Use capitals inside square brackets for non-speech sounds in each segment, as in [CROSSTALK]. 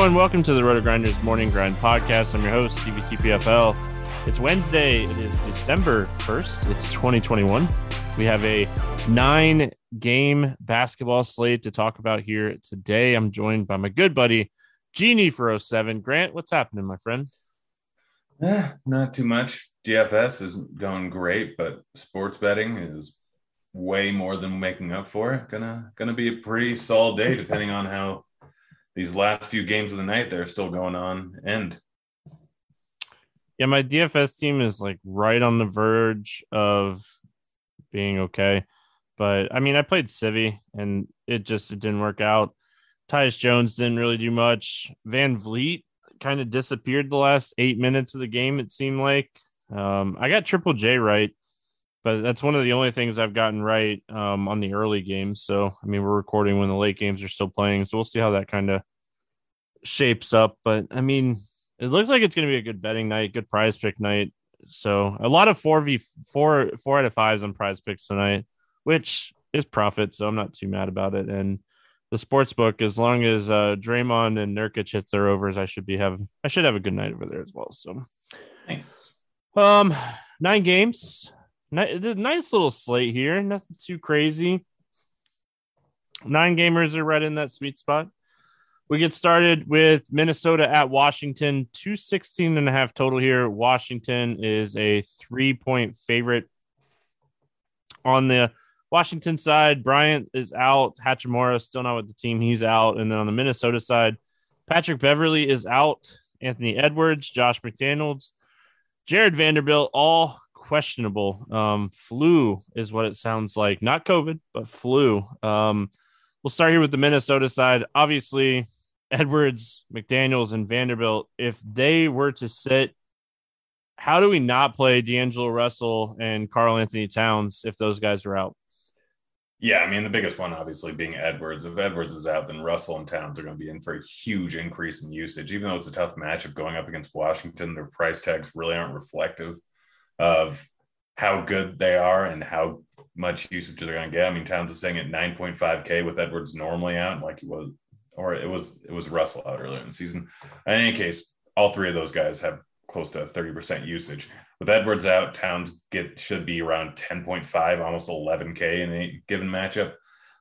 everyone. Welcome to the RotoGrinders Morning Grind Podcast. I'm your host, Stevietpfl. It's Wednesday. It is December 1st. It's 2021. We have a nine game basketball slate to talk about here today. I'm joined by my good buddy, Genie for 07. Grant, what's happening, my friend? Yeah, not too much. DFS is going great, but sports betting is way more than making up for it. Gonna gonna be a pretty solid day, depending on how these last few games of the night they're still going on end. Yeah, my DFS team is like right on the verge of being okay. But I mean, I played Civi and it just it didn't work out. Tyus Jones didn't really do much. VanVleet kind of disappeared the last eight minutes of the game, it seemed like. Um, I got Triple J right, but that's one of the only things I've gotten right um, on the early games. So, I mean, we're recording when the late games are still playing. So we'll see how that kind of shapes up. But I mean, it looks like it's going to be a good betting night, good prize pick night. So a lot of four v four four out of fives on prize picks tonight, which is profit. So I'm not too mad about it. And the sports book, as long as uh, Draymond and Nurkic hit their overs, I should be have I should have a good night over there as well. So thanks. Um, nine games, nice little slate here. Nothing too crazy. Nine gamers are right in that sweet spot. We get started with Minnesota at Washington, 216 and a half total here. Washington is a three point favorite. On the Washington side, Bryant is out. Hachimura still not with the team. He's out. And then on the Minnesota side, Patrick Beverley is out. Anthony Edwards, Josh McDaniels, Jarred Vanderbilt, all questionable. Um, flu is what it sounds like. Not COVID, but flu. Um, we'll start here with the Minnesota side. Obviously, Edwards, McDaniels, and Vanderbilt, if they were to sit, how do we not play D'Angelo Russell and Karl-Anthony Towns if those guys are out? Yeah, I mean, the biggest one obviously being Edwards. If Edwards is out, then Russell and Towns are going to be in for a huge increase in usage. Even though it's a tough matchup going up against Washington, their price tags really aren't reflective of how good they are and how much usage they're going to get. I mean, Towns is saying at 9.5K with Edwards normally out, like he was or it was it was Russell out earlier in the season. In any case, all three of those guys have close to 30% usage. With Edwards out, Towns get should be around 10.5, almost 11k in a given matchup.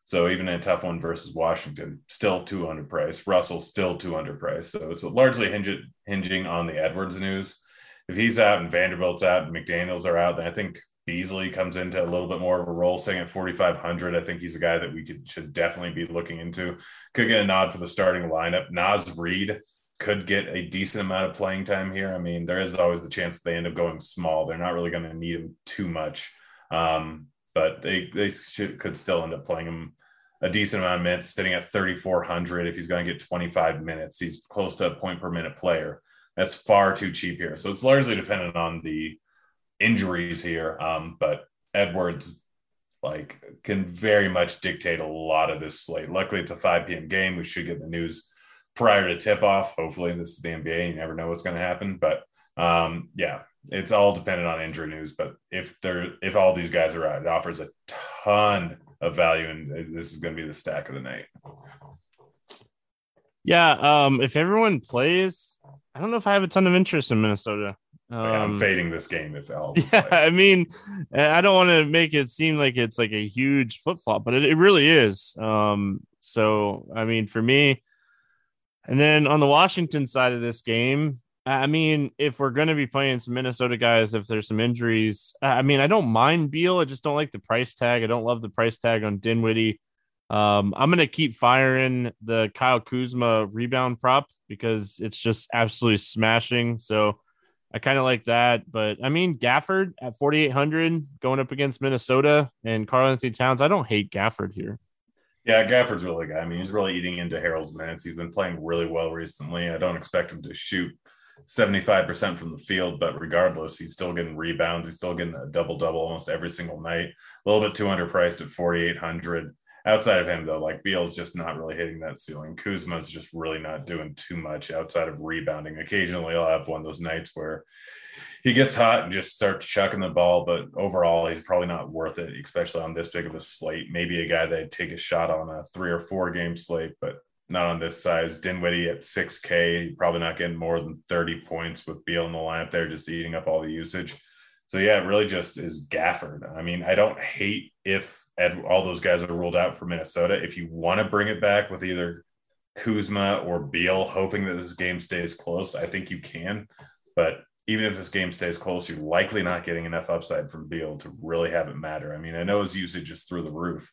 So even in a tough one versus Washington, still too underpriced. Russell still too underpriced. So it's largely hinging on the Edwards news. If he's out and Vanderbilt's out and McDaniels are out, then I think Beasley comes into a little bit more of a role, saying at 4,500. I think he's a guy that we could, should definitely be looking into. Could get a nod for the starting lineup. Naz Reid could get a decent amount of playing time here. I mean, there is always the chance they end up going small. They're not really going to need him too much, um, but they they should, could still end up playing him a decent amount of minutes, sitting at 3,400. If he's going to get 25 minutes, he's close to a point per minute player. That's far too cheap here. So it's largely dependent on the injuries here. Um, but Edwards like can very much dictate a lot of this slate. Luckily, it's a 5 p.m. game. We should get the news prior to tip off. Hopefully, this is the NBA. You never know what's going to happen. But um, yeah, it's all dependent on injury news. But if they're if all these guys are out, it offers a ton of value, and this is going to be the stack of the night. Yeah, um, if everyone plays, I don't know if I have a ton of interest in Minnesota. Um, I'm fading this game if all. [LAUGHS] Yeah, I mean, I don't want to make it seem like it's like a huge flip flop, but it, it really is. Um, so I mean, for me, and then on the Washington side of this game, I mean, if we're going to be playing some Minnesota guys, if there's some injuries, I mean, I don't mind Beal. I just don't like the price tag. I don't love the price tag on Dinwiddie. Um, I'm going to keep firing the Kyle Kuzma rebound prop because it's just absolutely smashing. So I kind of like that. But I mean, Gafford at 4,800 going up against Minnesota and Karl-Anthony Towns. I don't hate Gafford here. Yeah, Gafford's really good. I mean, he's really eating into Harrell's minutes. He's been playing really well recently. I don't expect him to shoot 75% from the field, but regardless, he's still getting rebounds. He's still getting a double double almost every single night. A little bit too underpriced at 4,800. Outside of him, though, like Beal's just not really hitting that ceiling. Kuzma's just really not doing too much outside of rebounding. Occasionally, I'll have one of those nights where he gets hot and just starts chucking the ball, but overall, he's probably not worth it, especially on this big of a slate. Maybe a guy that'd take a shot on a three or four game slate, but not on this size. Dinwiddie at 6K, probably not getting more than 30 points with Beal in the lineup there, just eating up all the usage. So yeah, it really just is Gafford. I mean, I don't hate if Ed, all those guys are ruled out for Minnesota. If you want to bring it back with either Kuzma or Beal, hoping that this game stays close, I think you can. But even if this game stays close, you're likely not getting enough upside from Beal to really have it matter. I mean, I know his usage is through the roof,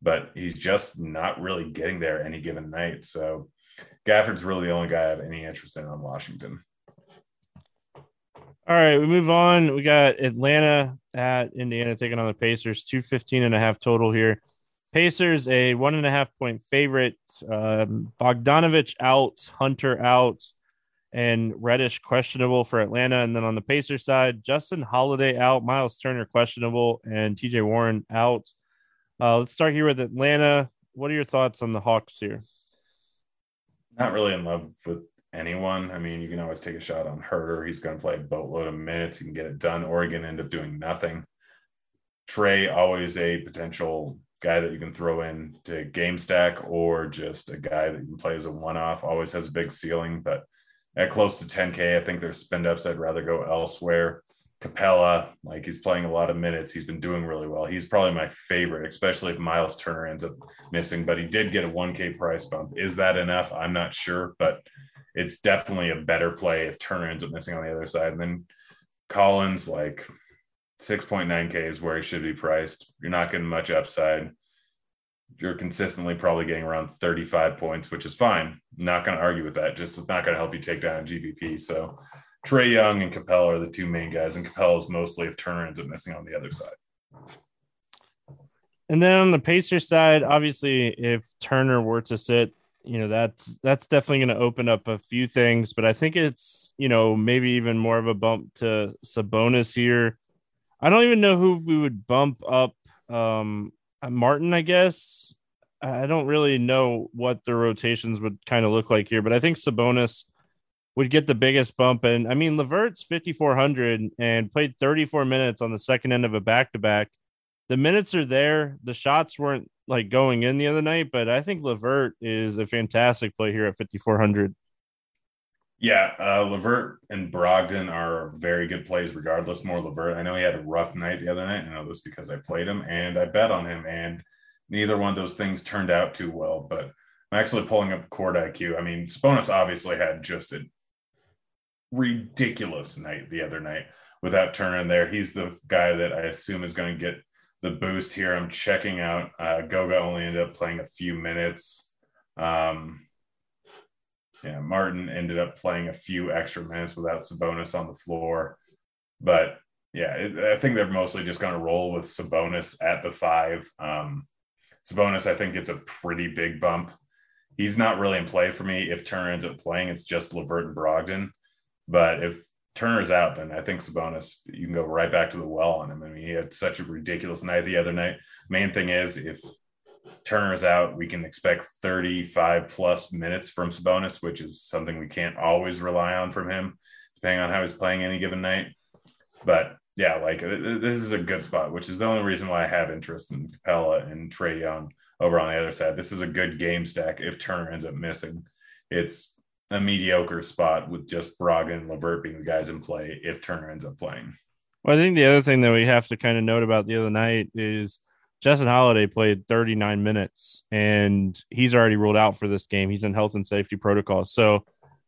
but he's just not really getting there any given night. So Gafford's really the only guy I have any interest in on Washington. All right, we move on. We got Atlanta at Indiana taking on the Pacers, 215 and a half total here. Pacers, a one and a half point favorite. Um, Bogdanovic out, Hunter out, and Reddish questionable for Atlanta. And then on the Pacers side, Justin Holiday out, Miles Turner questionable, and TJ Warren out. Uh, let's start here with Atlanta. What are your thoughts on the Hawks here? Not really in love with anyone. I mean, you can always take a shot on Huerter. He's going to play a boatload of minutes. He can get it done, or he can end up doing nothing. Trey always a potential guy that you can throw in to game stack, or just a guy that you can play as a one off. Always has a big ceiling, but at close to 10K, I think there's spend ups. I'd rather go elsewhere. Capela, like he's playing a lot of minutes. He's been doing really well. He's probably my favorite, especially if Miles Turner ends up missing, but he did get a 1K price bump. Is that enough? I'm not sure, but it's definitely a better play if Turner ends up missing on the other side. And then Collins, like 6.9K is where he should be priced. You're not getting much upside. You're consistently probably getting around 35 points, which is fine. not going to argue with that. Just it's not going to help you take down GPP. So Trey Young and Capela are the two main guys, and Capela is mostly if Turner ends up missing on the other side. And then on the Pacers side, obviously, if Turner were to sit, you know that's that's definitely going to open up a few things. But I think it's you know maybe even more of a bump to Sabonis here. I don't even know who we would bump up. Um, Martin, I guess. I don't really know what the rotations would kind of look like here, but I think Sabonis would get the biggest bump. And I mean, LeVert's 5,400 and played 34 minutes on the second end of a back to back. The minutes are there. The shots weren't like going in the other night, but I think Levert is a fantastic play here at 5,400. Yeah, uh, Levert and Brogdon are very good plays, regardless. More Levert. I know he had a rough night the other night. I know this because I played him and I bet on him, and neither one of those things turned out too well. But I'm actually pulling up court IQ. I mean, Sabonis obviously had just a ridiculous night the other night without turning there. He's the guy that I assume is going to get the boost here. I'm checking out. Uh, Goga only ended up playing a few minutes. Um, yeah, Martin ended up playing a few extra minutes without Sabonis on the floor. But yeah, it, I think they're mostly just going to roll with Sabonis at the five. Um, Sabonis, I think it's a pretty big bump. He's not really in play for me. If Turner ends up playing, it's just Levert and Brogdon. But if Turner's out, then I think Sabonis, you can go right back to the well on him. I mean, he had such a ridiculous night the other night. Main thing is if Turner's out, we can expect 35 plus minutes from Sabonis, which is something we can't always rely on from him, depending on how he's playing any given night. But yeah, like this is a good spot, which is the only reason why I have interest in Capela and Trey Young over on the other side. This is a good game stack if Turner ends up missing. It's a mediocre spot with just Brogdon and Levert being the guys in play if Turner ends up playing. Well, I think the other thing that we have to kind of note about the other night is Justin Holiday played 39 minutes and he's already ruled out for this game. He's in health and safety protocols. So,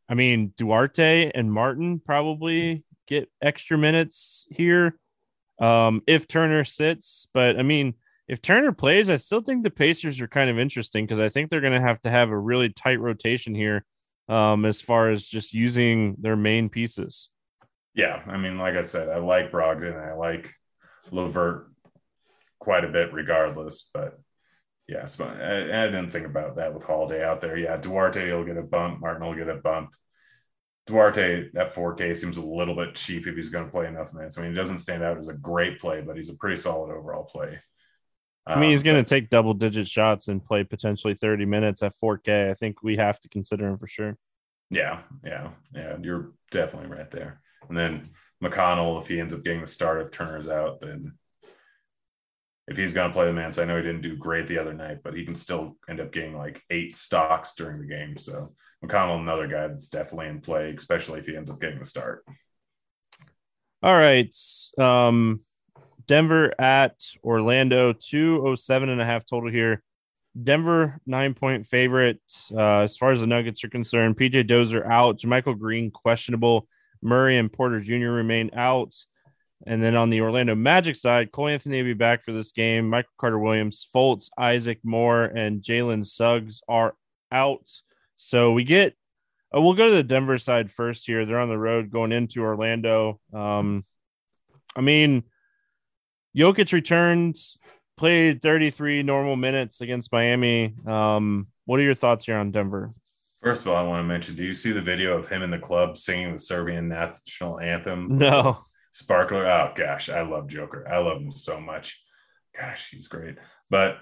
I mean, Duarte and Martin probably get extra minutes here um, if Turner sits. But I mean, if Turner plays, I still think the Pacers are kind of interesting because I think they're going to have to have a really tight rotation here um, as far as just using their main pieces. Yeah, I mean, like I said, I like Brogdon, I like Levert quite a bit, regardless. But yeah, so I, I, didn't think about that with Holiday out there. Yeah, Duarte will get a bump, Martin will get a bump. Duarte at 4K seems a little bit cheap if he's going to play enough minutes. I mean, he doesn't stand out as a great play, but he's a pretty solid overall play. I mean, he's um, going to take double digit shots and play potentially 30 minutes at 4K. I think we have to consider him for sure. Yeah, yeah, yeah. You're definitely right there. And then McConnell, if he ends up getting the start, if Turner's out, then if he's going to play the Mance, I know he didn't do great the other night, but he can still end up getting like eight stocks during the game. So McConnell, another guy that's definitely in play, especially if he ends up getting the start. All right. Um, Denver at Orlando, 207 and a half total here. Denver, nine point favorite. Uh, as far as the Nuggets are concerned, PJ Dozier out, JaMychal Green questionable, Murray and Porter Jr. remain out. And then on the Orlando Magic side, Cole Anthony will be back for this game. Michael Carter Williams, Fultz, Isaac Moore, and Jalen Suggs are out. So we get, uh, we'll go to the Denver side first here. They're on the road going into Orlando. Um, I mean, Jokic returns, played 33 normal minutes against Miami. Um, what are your thoughts here on Denver? First of all, I want to mention do you see the video of him in the club singing the Serbian national anthem? No. Sparkler. Oh gosh, I love Joker. I love him so much. Gosh, he's great. But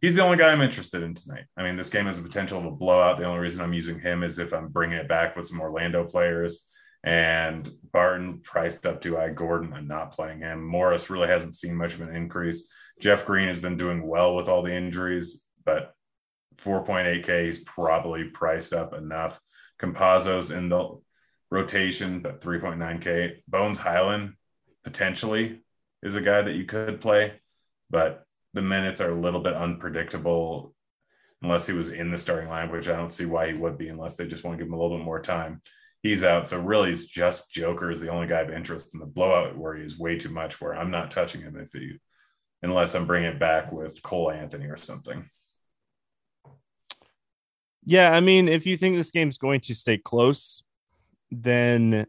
he's the only guy I'm interested in tonight. I mean, this game has the potential of a blowout. The only reason I'm using him is if I'm bringing it back with some Orlando players. And Barton priced up to I. Gordon. I'm not playing him. Morris really hasn't seen much of an increase. Jeff Green has been doing well with all the injuries, but 4.8K is probably priced up enough. Campazzo's in the rotation, but 3.9K. Bones Hyland potentially is a guy that you could play, but the minutes are a little bit unpredictable unless he was in the starting line, which I don't see why he would be unless they just want to give him a little bit more time. He's out. So really it's just Joker is the only guy of interest in the blowout he is way too much where I'm not touching him if he unless I'm bringing it back with Cole Anthony or something. Yeah, I mean, if you think this game's going to stay close, then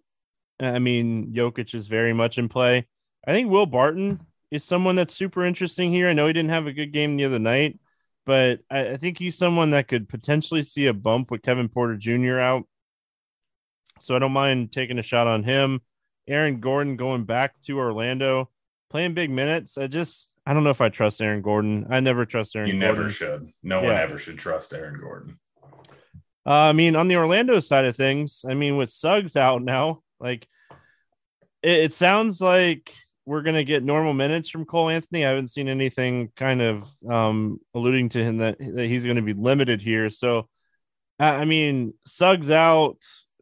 I mean, Jokic is very much in play. I think Will Barton is someone that's super interesting here. I know he didn't have a good game the other night, but I, I think he's someone that could potentially see a bump with Kevin Porter Jr. out. So I don't mind taking a shot on him. Aaron Gordon going back to Orlando, playing big minutes. I just I don't know if I trust Aaron Gordon. I never trust Aaron. You Gordon. never should. No yeah. one ever should trust Aaron Gordon. Uh, I mean, on the Orlando side of things, I mean, with Suggs out now, like it, it sounds like we're going to get normal minutes from Cole Anthony. I haven't seen anything kind of um, alluding to him that, that he's going to be limited here. So, I mean, Suggs out,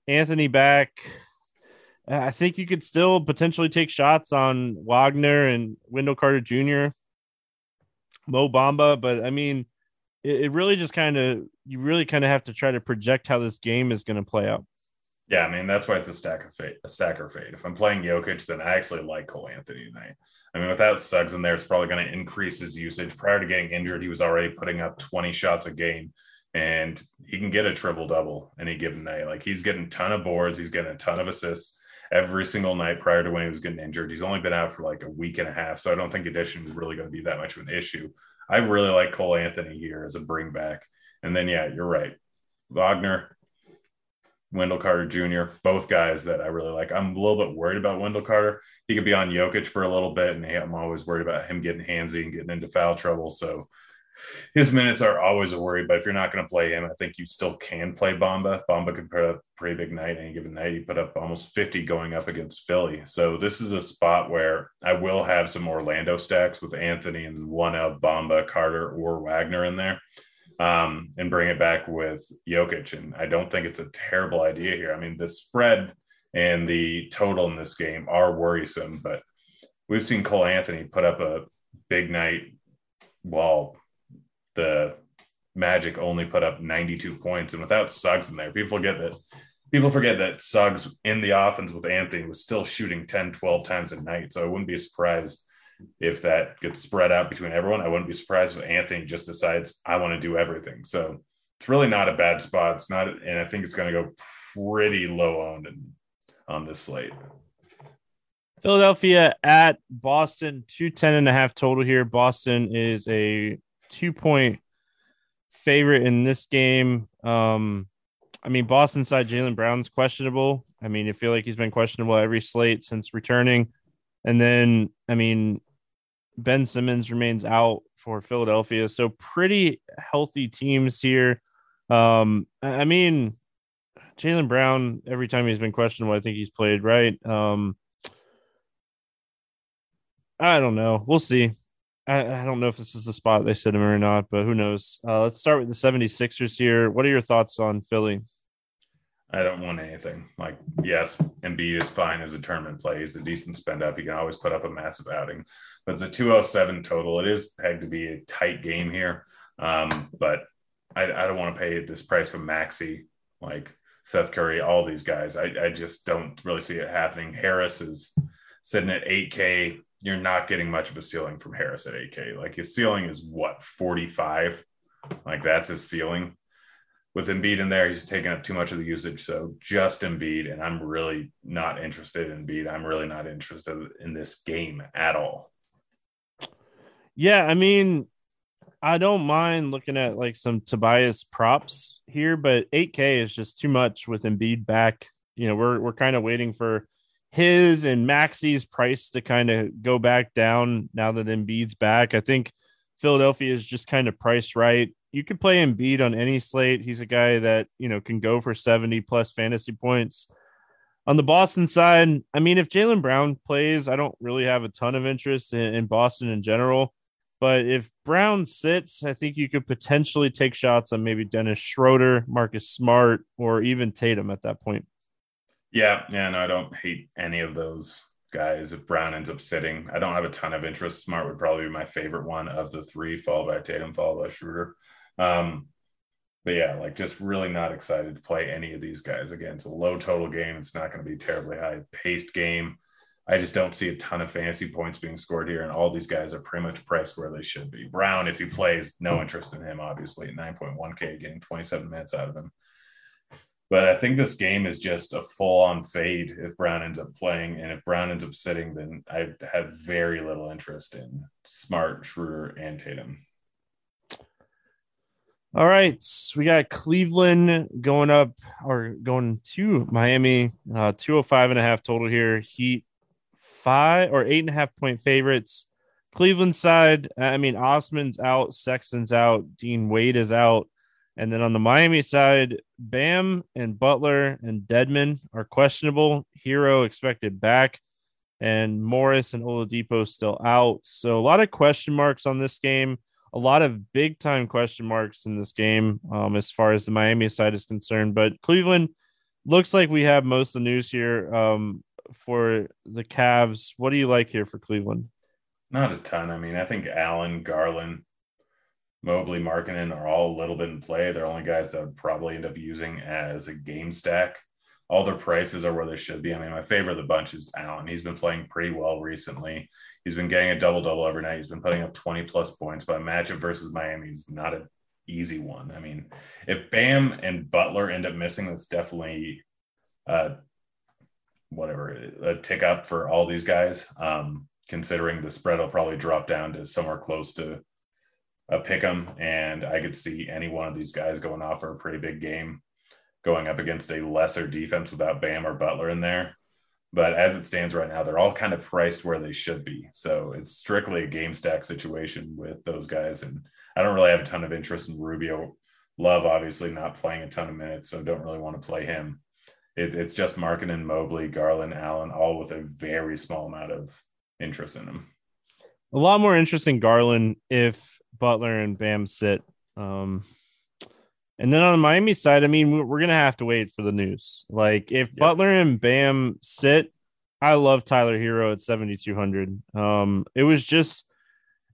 Anthony back. Uh, I think you could still potentially take shots on Wagner and Wendell Carter Jr., Mo Bamba, but I mean, it, it really just kind of you really kind of have to try to project how this game is going to play out. Yeah, I mean that's why it's a stack of fate, a stacker fate. If I'm playing Jokic, then I actually like Cole Anthony tonight. I mean, without Suggs in there, it's probably going to increase his usage. Prior to getting injured, he was already putting up 20 shots a game, and he can get a triple double any given night. Like he's getting a ton of boards, he's getting a ton of assists every single night prior to when he was getting injured. He's only been out for like a week and a half, so I don't think addition is really going to be that much of an issue. I really like Cole Anthony here as a bring back. And then, yeah, you're right. Wagner, Wendell Carter Jr., both guys that I really like. I'm a little bit worried about Wendell Carter. He could be on Jokic for a little bit, and I'm always worried about him getting handsy and getting into foul trouble. So his minutes are always a worry. But if you're not going to play him, I think you still can play Bamba. Bamba can put up a pretty big night any given night. He put up almost 50 going up against Philly. So this is a spot where I will have some Orlando stacks with Anthony and one of Bamba, Carter, or Wagner in there. Um, and bring it back with Jokic. And I don't think it's a terrible idea here. I mean, the spread and the total in this game are worrisome, but we've seen Cole Anthony put up a big night while the Magic only put up 92 points, and without Suggs in there, people forget that people forget that Suggs in the offense with Anthony was still shooting 10, 12 times a night. So I wouldn't be surprised if that gets spread out between everyone. I wouldn't be surprised if Anthony just decides I want to do everything. So it's really not a bad spot. It's not, and I think it's going to go pretty low owned on this slate. Philadelphia at Boston, 210 and a half total here. Boston is a two point favorite in this game. Um, I mean, Boston side Jaylen Brown's questionable. I mean, I feel like he's been questionable every slate since returning. And then, I mean, Ben Simmons remains out for Philadelphia. So pretty healthy teams here. Um, I mean, Jaylen Brown, every time he's been questionable, I think he's played right. Um, I don't know. We'll see. I, I, don't know if this is the spot they said him or not, but who knows? Uh, let's start with the 76ers here. What are your thoughts on Philly? I don't want anything. Like, yes, Embiid is fine as a tournament play. He's a decent spend up. He can always put up a massive outing. But it's a 207 total. It is pegged to be a tight game here. Um, but I, I don't want to pay this price for Maxey, like Seth Curry, all these guys. I, I just don't really see it happening. Harris is sitting at 8K. You're not getting much of a ceiling from Harris at 8K. Like his ceiling is what, 45? Like that's his ceiling with Embiid in there, he's taking up too much of the usage. So just Embiid, and I'm really not interested in Embiid. I'm really not interested in this game at all. Yeah, I mean, I don't mind looking at like some Tobias props here, but 8K is just too much with Embiid back. You know, we're we're kind of waiting for his and Maxey's price to kind of go back down now that Embiid's back. I think Philadelphia is just kind of priced right you could play Embiid on any slate. He's a guy that you know can go for seventy plus fantasy points. On the Boston side, I mean, if Jaylen Brown plays, I don't really have a ton of interest in, in, Boston in general. But if Brown sits, I think you could potentially take shots on maybe Dennis Schroeder, Marcus Smart, or even Tatum at that point. Yeah, yeah, no, I don't hate any of those guys. If Brown ends up sitting, I don't have a ton of interest. Smart would probably be my favorite one of the three, followed by Tatum, followed by Schroeder. Um, but yeah, like just really not excited to play any of these guys. Again, it's a low total game. It's not going to be terribly high paced game. I just don't see a ton of fantasy points being scored here, and all these guys are pretty much priced where they should be. Brown, if he plays, no interest in him, obviously, at 9.1K, getting 27 minutes out of him. But I think this game is just a full on fade if Brown ends up playing. And if Brown ends up sitting, then I have very little interest in Smart, Schroeder, and Tatum. All right, we got Cleveland going up or going to Miami. Uh, 205 and a half total here. Heat five or eight and a half point favorites. Cleveland side, I mean, Osman's out, Sexton's out, Dean Wade is out. And then on the Miami side, Bam and Butler and Dedmon are questionable. Herro expected back, and Morris and Oladipo still out. So a lot of question marks on this game a lot of big time question marks in this game um, as far as the Miami side is concerned. But Cleveland looks like we have most of the news here um, for the Cavs. What do you like here for Cleveland? Not a ton. I mean, I think Allen, Garland, Mobley, Markkanen are all a little bit in play. They're only guys that would probably end up using as a game stack. All their prices are where they should be. I mean, my favorite of the bunch is Allen. He's been playing pretty well recently. He's been getting a double double every night. He's been putting up 20 plus points, but a matchup versus Miami is not an easy one. I mean, if Bam and Butler end up missing, that's definitely uh whatever a tick up for all these guys. Um, considering the spread will probably drop down to somewhere close to a pick 'em, and I could see any one of these guys going off for a pretty big game, going up against a lesser defense without Bam or Butler in there. But as it stands right now, they're all kind of priced where they should be. So it's strictly a game stack situation with those guys. And I don't really have a ton of interest in Rubio. Love, obviously, not playing a ton of minutes, so don't really want to play him. It, it's just Markkanen, Mobley, Garland, Allen, all with a very small amount of interest in them. A lot more interest in Garland if Butler and Bam sit. Um, and then on the Miami side, I mean, we're gonna have to wait for the news. Like if. Butler and Bam sit, I love Tyler Herro at seventy two hundred. Um, it was just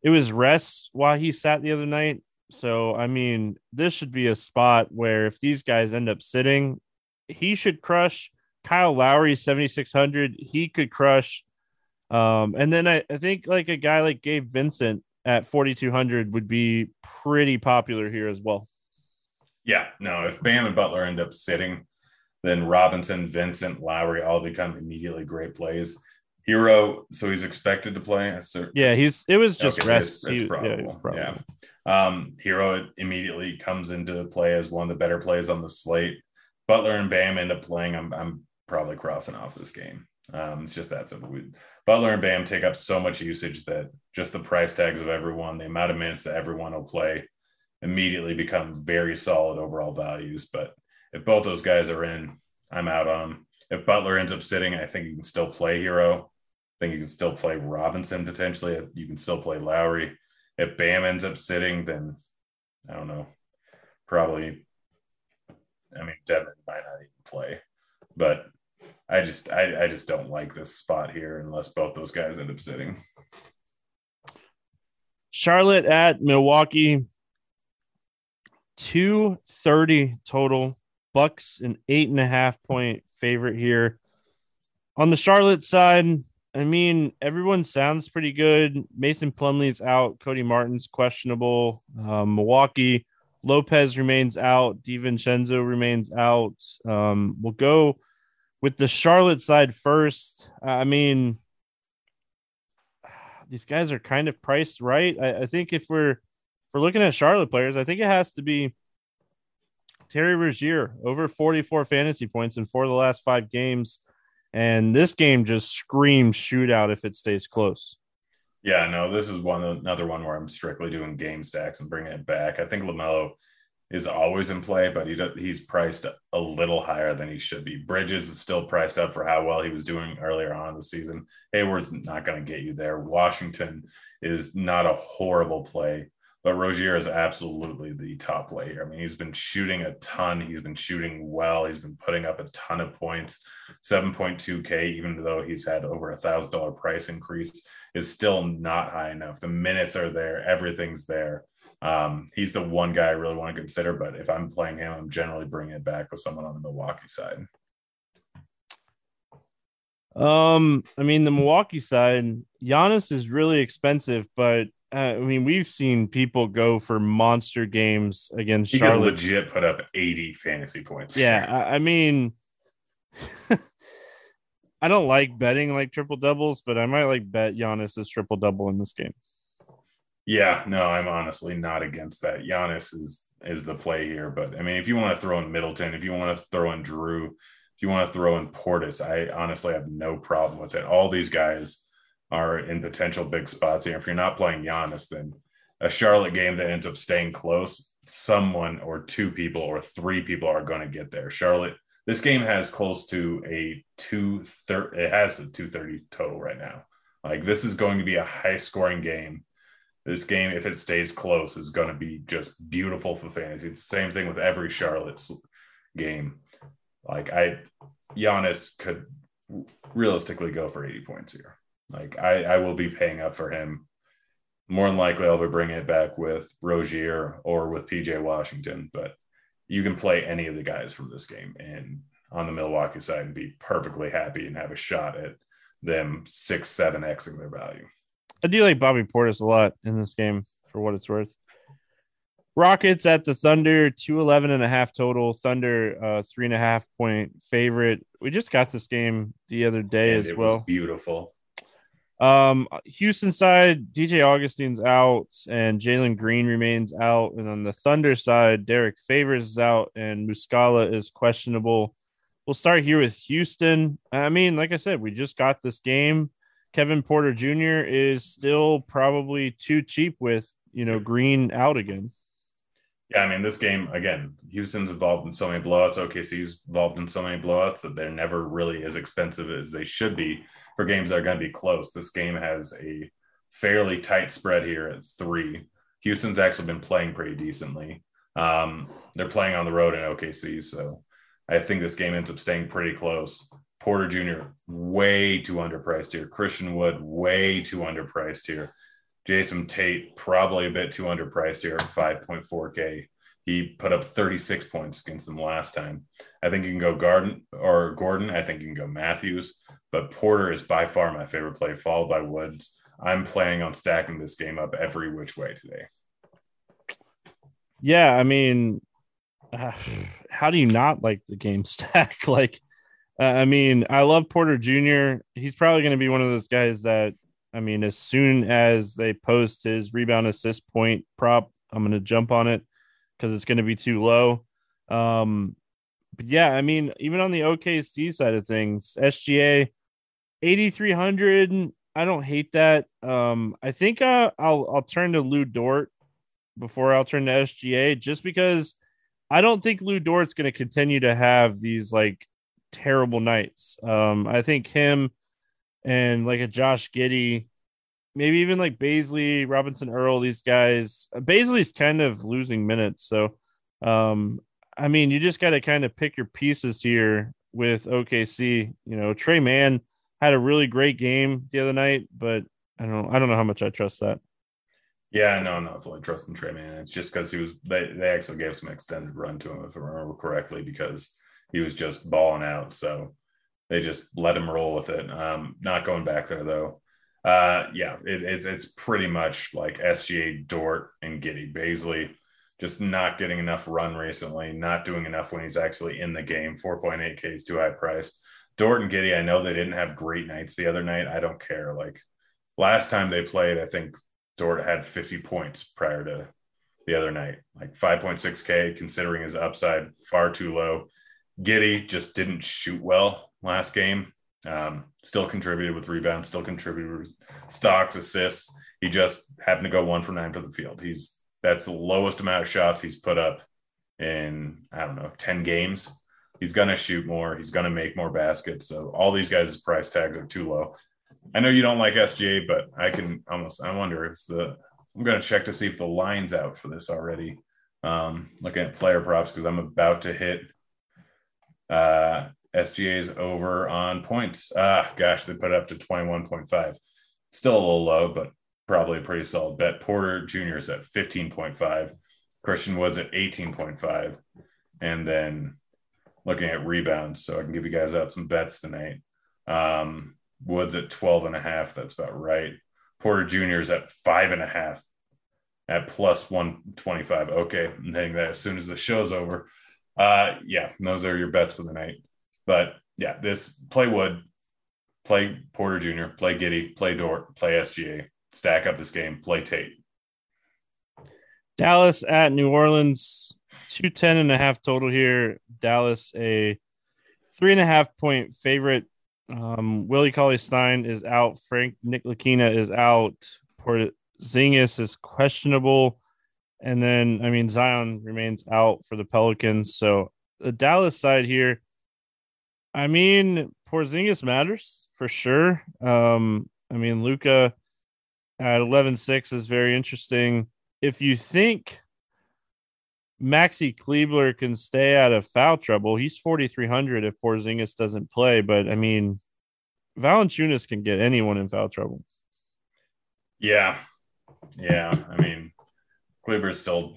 it was rest while he sat the other night. So I mean, this should be a spot where if these guys end up sitting, he should crush. Kyle Lowry seventy six hundred, he could crush. Um, and then I, I think like a guy like Gabe Vincent at forty two hundred would be pretty popular here as well. Yeah, no, if Bam and Butler end up sitting, then Robinson, Vincent, Lowry all become immediately great plays. Herro, so he's expected to play. Yeah, he's it was just okay, rest. It's, it's probable. Yeah, yeah. Um, Herro immediately comes into play as one of the better plays on the slate. Butler and Bam end up playing. I'm I'm probably crossing off this game. Um, it's just that simple. Butler and Bam take up so much usage that just the price tags of everyone, the amount of minutes that everyone will play, immediately become very solid overall values. But if both those guys are in, I'm out on them. If Butler ends up sitting, I think you can still play Herro. I think you can still play Robinson potentially. You can still play Lowry. If Bam ends up sitting, then I don't know. Probably, I mean, Devin might not even play, but I just I, I just don't like this spot here unless both those guys end up sitting. Charlotte at Milwaukee. 230 total. Bucks an eight and a half point favorite here. On the Charlotte side, I mean, everyone sounds pretty good. Mason Plumlee's out. Cody Martin's questionable. Um, Milwaukee, Lopez remains out. DiVincenzo remains out. Um, we'll go with the Charlotte side first. Uh, I mean, these guys are kind of priced right. I, I think if we're if we're looking at Charlotte players, I think it has to be Terry Rozier over 44 fantasy points in four of the last five games. And this game just screams shootout if it stays close. Yeah, no, this is one another one where I'm strictly doing game stacks and bringing it back. I think Lamelo is always in play, but he he's priced a little higher than he should be. Bridges is still priced up for how well he was doing earlier on in the season. Hayward's not going to get you there. Washington is not a horrible play. But Rozier is absolutely the top play here. I mean, he's been shooting a ton. He's been shooting well. He's been putting up a ton of points. 7.2K, even though he's had over a thousand dollar price increase, is still not high enough. The minutes are there, everything's there. Um, he's the one guy I really want to consider. But if I'm playing him, I'm generally bringing it back with someone on the Milwaukee side. Um, I mean, the Milwaukee side, Giannis is really expensive, but uh, I mean, we've seen people go for monster games against he Charlotte. legit put up 80 fantasy points. Yeah, I, I mean, [LAUGHS] I don't like betting like triple doubles, but I might like bet Giannis is triple double in this game. Yeah, no, I'm honestly not against that. Giannis is is the play here, but I mean, if you want to throw in Middleton, if you want to throw in Jrue, if you want to throw in Portis, I honestly have no problem with it. All these guys are in potential big spots here. If you're not playing Giannis, then a Charlotte game that ends up staying close, someone or two people or three people are going to get there. Charlotte, this game has close to a two thirty. It has a two thirty total right now. Like this is going to be a high scoring game. This game, if it stays close, is going to be just beautiful for fantasy. It's the same thing with every Charlotte's game. Like I, Giannis could realistically go for 80 points here. Like I, I will be paying up for him. More than likely, I'll be bringing it back with Rozier or with PJ Washington. But you can play any of the guys from this game and on the Milwaukee side and be perfectly happy and have a shot at them six, seven xing their value. I do like Bobby Portis a lot in this game for what it's worth. Rockets at the Thunder, 211 and a half total. Thunder, uh, three and a half point favorite. We just got this game the other day and as well. beautiful. Um, Houston side, DJ Augustin's out and Jalen Green remains out. And on the Thunder side, Derrick Favors is out and Muscala is questionable. We'll start here with Houston. I mean, like I said, we just got this game. Kevin Porter Jr. is still probably too cheap with, you know, Green out again. Yeah, I mean, this game again, Houston's involved in so many blowouts. OKC's involved in so many blowouts that they're never really as expensive as they should be for games that are going to be close. This game has a fairly tight spread here at three. Houston's actually been playing pretty decently. Um, they're playing on the road in OKC, so I think this game ends up staying pretty close. Porter Jr. way too underpriced here. Christian Wood way too underpriced here. Jae'Sean Tate probably a bit too underpriced here 5.4K. He put up 36 points against them last time. I think you can go Garden or Gordon. I think you can go Matthews, but Porter is by far my favorite play, followed by Woods. I'm planning on stacking this game up every which way today. Yeah, I mean, uh, [SIGHS] how do you not like the game stack? [LAUGHS] like, I mean, I love Porter Jr. He's probably going to be one of those guys that I mean, as soon as they post his rebound assist point prop, I'm going to jump on it because it's going to be too low. Um, but yeah, I mean, even on the OKC side of things, SGA 8300. I don't hate that. Um, I think uh, I'll I'll turn to Lu Dort before I'll turn to SGA, just because I don't think Lu Dort's going to continue to have these like terrible nights. Um, I think him and like a Josh Giddey maybe even like Bazley, Robinson Earl, these guys. Bazley's kind of losing minutes. So, um, I mean, you just got to kind of pick your pieces here with OKC. You know, Tre Mann had a really great game the other night, but I don't I don't know how much I trust that. Yeah, no, I'm not fully trusting Tre Mann. It's just because he was they they actually gave some extended run to him if I remember correctly because he was just balling out. So they just let him roll with it. Um, not going back there though. Uh, yeah, it, it's it's pretty much like SGA, Dort, and Giddey. Bazley just not getting enough run recently, not doing enough when he's actually in the game. 4.8K is too high priced. Dort and Giddey, I know they didn't have great nights the other night. I don't care. Like last time they played, I think Dort had 50 points prior to the other night, like 5.6K, considering his upside far too low. Giddey just didn't shoot well last game. Um, still contributed with rebounds, still contributed with stocks, assists. He just happened to go one for nine for the field. He's that's the lowest amount of shots he's put up in I don't know 10 games. He's gonna shoot more, he's gonna make more baskets. So all these guys' price tags are too low. I know you don't like SGA, but I can almost I wonder it's the I'm gonna check to see if the line's out for this already. Um, looking at player props because I'm about to hit uh SGA's over on points. Ah, gosh, they put it up to 21.5. Still a little low, but probably a pretty solid bet. Porter Jr. is at 15.5. Christian Woods at 18.5. And then looking at rebounds, so I can give you guys out some bets tonight. Um, Woods at 12 and a half. That's about right. Porter Jr. is at five and a half at plus 125. Okay. I'm that as soon as the show's over. Uh, yeah, those are your bets for the night. But yeah, this play Wood, play Porter Jr., play Giddey, play Dort, play SGA, stack up this game, play Tate. Dallas at New Orleans, 210 and a half total here. Dallas, a three and a half point favorite. Um, Willie Cauley Stein is out. Frank Ntilikina is out. Porzingis is questionable. And then, I mean, Zion remains out for the Pelicans. So the Dallas side here, I mean, Porzingis matters for sure. Um, I mean, Luka at 11-6 is very interesting. If you think Maxi Kleber can stay out of foul trouble, he's 4,300 if Porzingis doesn't play. But I mean, Valanciunas can get anyone in foul trouble. Yeah. Yeah. I mean, Kleber is still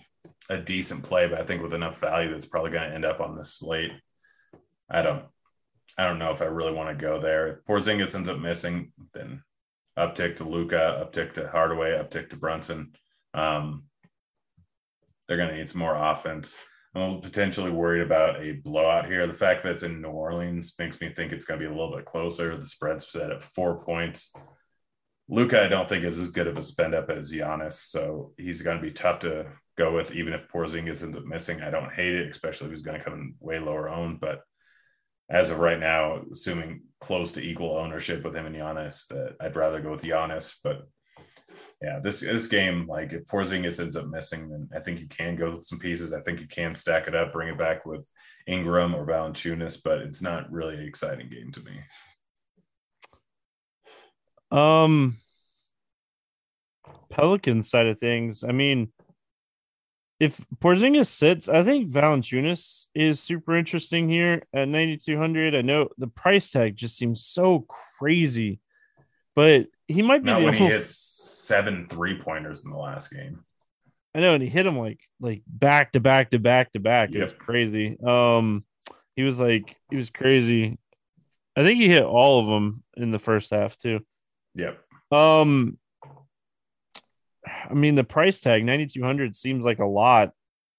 a decent play, but I think with enough value that's probably going to end up on the slate. I don't I don't know if I really want to go there. If Porzingis ends up missing, then uptick to Luka, uptick to Hardaway, uptick to Brunson. Um, they're going to need some more offense. I'm a little potentially worried about a blowout here. The fact that it's in New Orleans makes me think it's going to be a little bit closer. The spread's set at four points. Luka, I don't think is as good of a spend up as Giannis, so he's going to be tough to go with, even if Porzingis ends up missing. I don't hate it, especially if he's going to come in way lower owned, but as of right now, assuming close to equal ownership with him and Giannis, that I'd rather go with Giannis. But yeah, this this game, like if Porzingis ends up missing, then I think you can go with some pieces. I think you can stack it up, bring it back with Ingram or Valanciunas, but it's not really an exciting game to me. Um, Pelican side of things, I mean, if Porzingis sits, I think Valanciunas is super interesting here at 9200. I know the price tag just seems so crazy, but he might be not when he hits seven three pointers in the last game. I know, and he hit him like like back to back to back to back. It yep. was crazy. Um, he was like he was crazy. I think he hit all of them in the first half too. Yep. Um, I mean, the price tag ninety two hundred seems like a lot,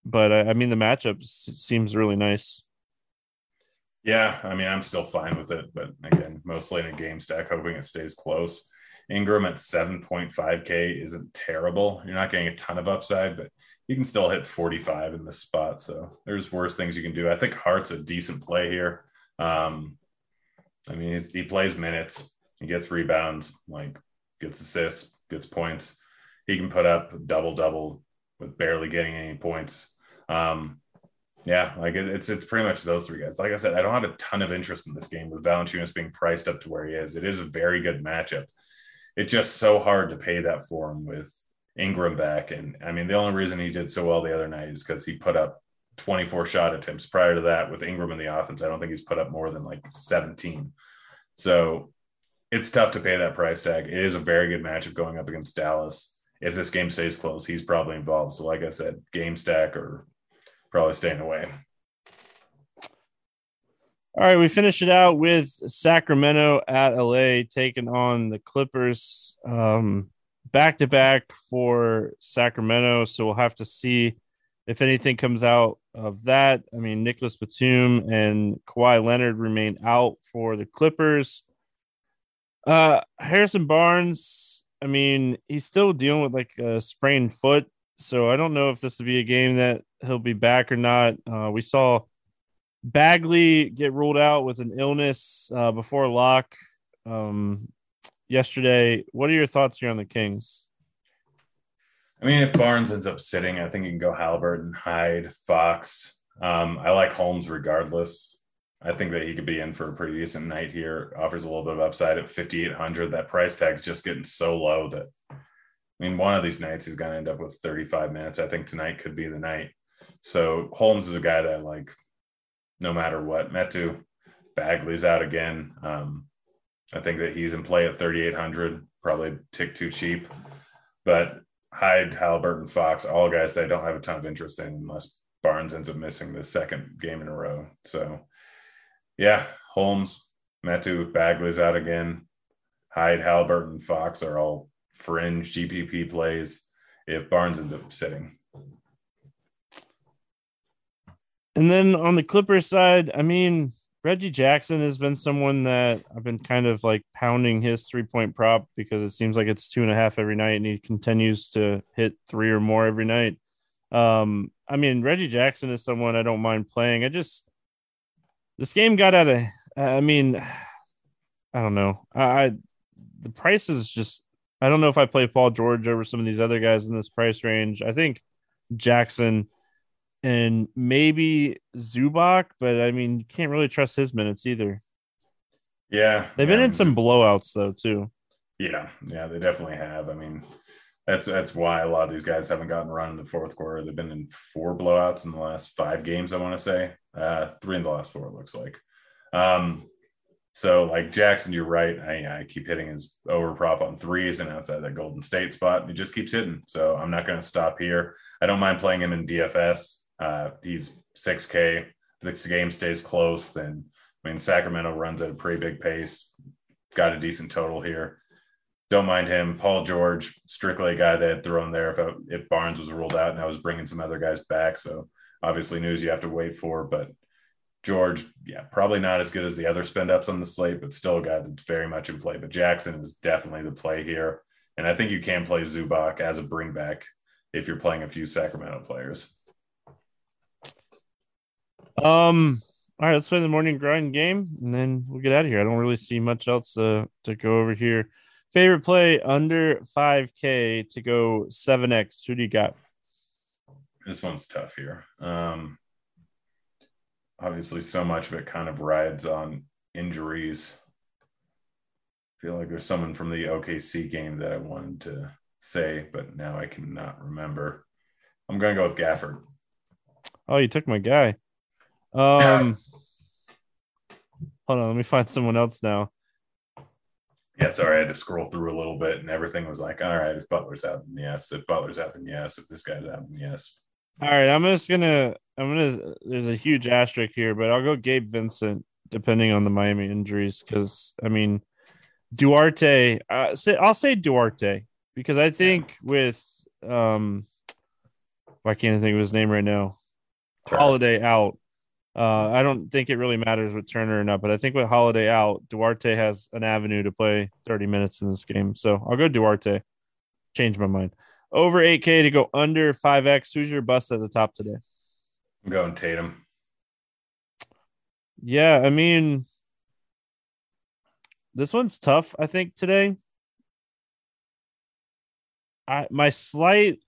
but uh, I mean the matchup seems really nice. Yeah, I mean I'm still fine with it, but again, mostly in a game stack, hoping it stays close. Ingram at 7.5k isn't terrible. You're not getting a ton of upside, but you can still hit 45 in this spot. So there's worse things you can do. I think Hart's a decent play here. Um, I mean, he plays minutes, he gets rebounds, like gets assists, gets points he can put up double double with barely getting any points. Um, yeah, like it, it's it's pretty much those three guys. Like I said, I don't have a ton of interest in this game with Valanciunas being priced up to where he is. It is a very good matchup. it's just so hard to pay that for him with Ingram back. And I mean, the only reason he did so well the other night is because he put up 24 shot attempts. Prior to that, with Ingram in the offense, I don't think he's put up more than like 17. So it's tough to pay that price tag. It is a very good matchup going up against Dallas. If this game stays close, he's probably involved. So, like I said, game stack or probably staying away. All right, we finish it out with Sacramento at LA taking on the Clippers. Back to back for Sacramento. So we'll have to see if anything comes out of that. I mean, Nicholas Batum and Kawhi Leonard remain out for the Clippers. Uh, Harrison Barnes, I mean, he's still dealing with like a sprained foot. So I don't know if this will be a game that he'll be back or not. Uh, we saw Bagley get ruled out with an illness uh, before lock um, yesterday. What are your thoughts here on the Kings? I mean, if Barnes ends up sitting, I think you can go Haliburton, Hyde, Fox. Um, I like Holmes regardless. I think that he could be in for a pretty decent night here. Offers a little bit of upside at 5,800. That price tag's just getting so low that, I mean, one of these nights he's going to end up with 35 minutes. I think tonight could be the night. So Holmes is a guy that I like no matter what. Metu, Bagley's out again. Um, I think that he's in play at 3,800, probably tick too cheap. But Hyde, Haliburton, Fox, all guys that I don't have a ton of interest in unless Barnes ends up missing the second game in a row. So, yeah, Holmes, Metu, Bagley's out again. Hyde, Haliburton, Fox are all fringe GPP plays if Barnes ends up sitting. And then on the Clippers side, I mean, Reggie Jackson has been someone that I've been kind of like pounding his three point prop because it seems like it's two and a half every night and he continues to hit three or more every night. Um, I mean, Reggie Jackson is someone I don't mind playing. I just, this game got out of, I mean, I don't know. I, I the price is just, I don't know if I play Paul George over some of these other guys in this price range. I think Jackson and maybe Zubac, but I mean, you can't really trust his minutes either. Yeah. They've been in some blowouts though, too. Yeah, yeah, they definitely have. I mean, that's that's why a lot of these guys haven't gotten run in the fourth quarter. They've been in four blowouts in the last five games. I want to say uh, three in the last four. It looks like. Um, so like Jackson, you're right. I, I keep hitting his over prop on threes and outside that Golden State spot. He just keeps hitting. So I'm not going to stop here. I don't mind playing him in DFS. Uh, he's 6K. If the game stays close, then I mean Sacramento runs at a pretty big pace. Got a decent total here. Don't mind him. Paul George, strictly a guy that had thrown there if, I, if Barnes was ruled out and I was bringing some other guys back. So obviously news you have to wait for, but George, yeah, probably not as good as the other spend ups on the slate, but still a guy that's very much in play. But Jackson is definitely the play here. And I think you can play Zubac as a bring back if you're playing a few Sacramento players. Um, all right, let's play the morning grind game and then we'll get out of here. I don't really see much else uh, to go over here. Favorite play under 5K to go 7X. Who do you got? This one's tough here. Um, obviously, so much of it kind of rides on injuries. I feel like there's someone from the OKC game that I wanted to say, but now I cannot remember. I'm going to go with Gafford. Oh, you took my guy. Um, [LAUGHS] hold on, let me find someone else now. Yeah, sorry, I had to scroll through a little bit, and everything was like, all right, if Butler's out, then yes. If Butler's out, then yes. If this guy's out, then yes. All right, I'm just gonna, I'm gonna. There's a huge asterisk here, but I'll go Gabe Vincent, depending on the Miami injuries, because I mean, Duarte. Uh, say, I'll say Duarte because I think with um, why can't I think of his name right now? Turner. Holiday out. Uh, I don't think it really matters with Turner or not, but I think with Holiday out, Duarte has an avenue to play 30 minutes in this game. So I'll go Duarte. Change my mind. Over 8K to go under 5X. Who's your bust at the top today? I'm going Tatum. Yeah, I mean, this one's tough, I think, today. I my slight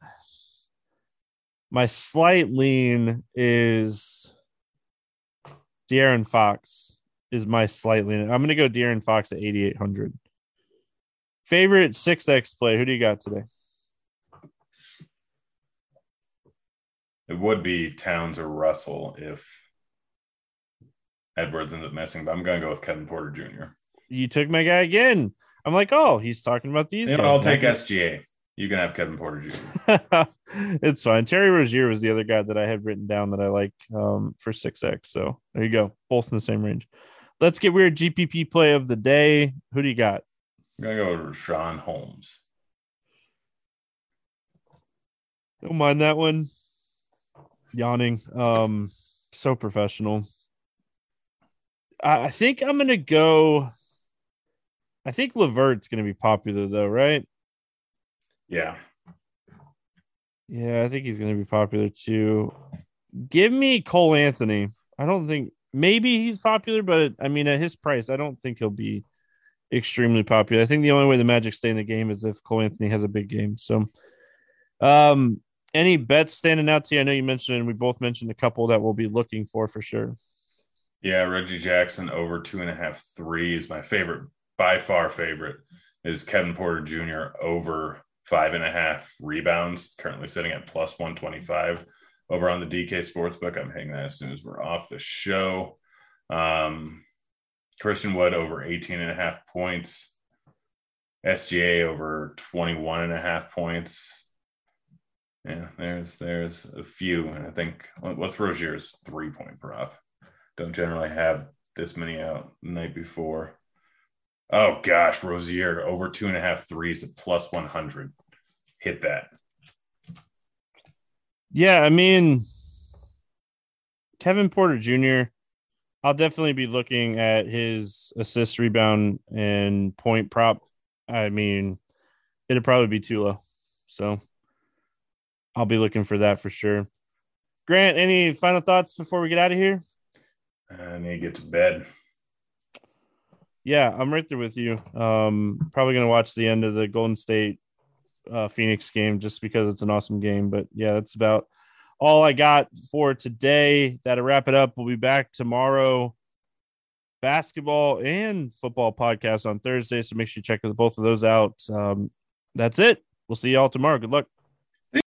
my slight lean is De'Aaron Fox is my slight lean. I'm gonna go De'Aaron Fox at 8,800 Favorite six X play? Who do you got today? It would be Towns or Russell if Edwards ends up missing, but I'm going to go with Kevin Porter Jr. You took my guy again. I'm like, oh, he's talking about these. Guys. I'll take SGA. You can have Kevin Porter Jr. [LAUGHS] it's fine. Terry Rozier was the other guy that I had written down that I like um, for 6X. So there you go. Both in the same range. Let's get weird GPP play of the day. Who do you got? I'm going to go with Sean Holmes. Don't mind that one. Yawning. Um, so professional. I think I'm gonna go. I think LeVert's gonna be popular though, right? Yeah. Yeah, I think he's gonna be popular too. Give me Cole Anthony. I don't think maybe he's popular, but I mean at his price, I don't think he'll be extremely popular. I think the only way the Magic stay in the game is if Cole Anthony has a big game. So um any bets standing out to you? I know you mentioned we both mentioned a couple that we'll be looking for for sure. Yeah, Reggie Jackson over two and a half, three is My favorite, by far favorite, is Kevin Porter Jr. over five and a half rebounds, currently sitting at plus 125 over on the DK Sportsbook. I'm hitting that as soon as we're off the show. Um, Christian Wood over 18 and a half points. SGA over 21 and a half points. Yeah, there's there's a few. And I think what's Rozier's three point prop? don't generally have this many out the night before. Oh gosh, Rozier over two and a half threes at plus 100. Hit that. Yeah, I mean, Kevin Porter Jr., I'll definitely be looking at his assist, rebound, and point prop. I mean, it'll probably be too low. So I'll be looking for that for sure. Grant, any final thoughts before we get out of here? I need to get to bed. Yeah, I'm right there with you. Um, probably gonna watch the end of the Golden State uh, Phoenix game just because it's an awesome game. But yeah, that's about all I got for today. That'll wrap it up. We'll be back tomorrow. Basketball and football podcast on Thursday. So make sure you check both of those out. Um, that's it. We'll see y'all tomorrow. Good luck.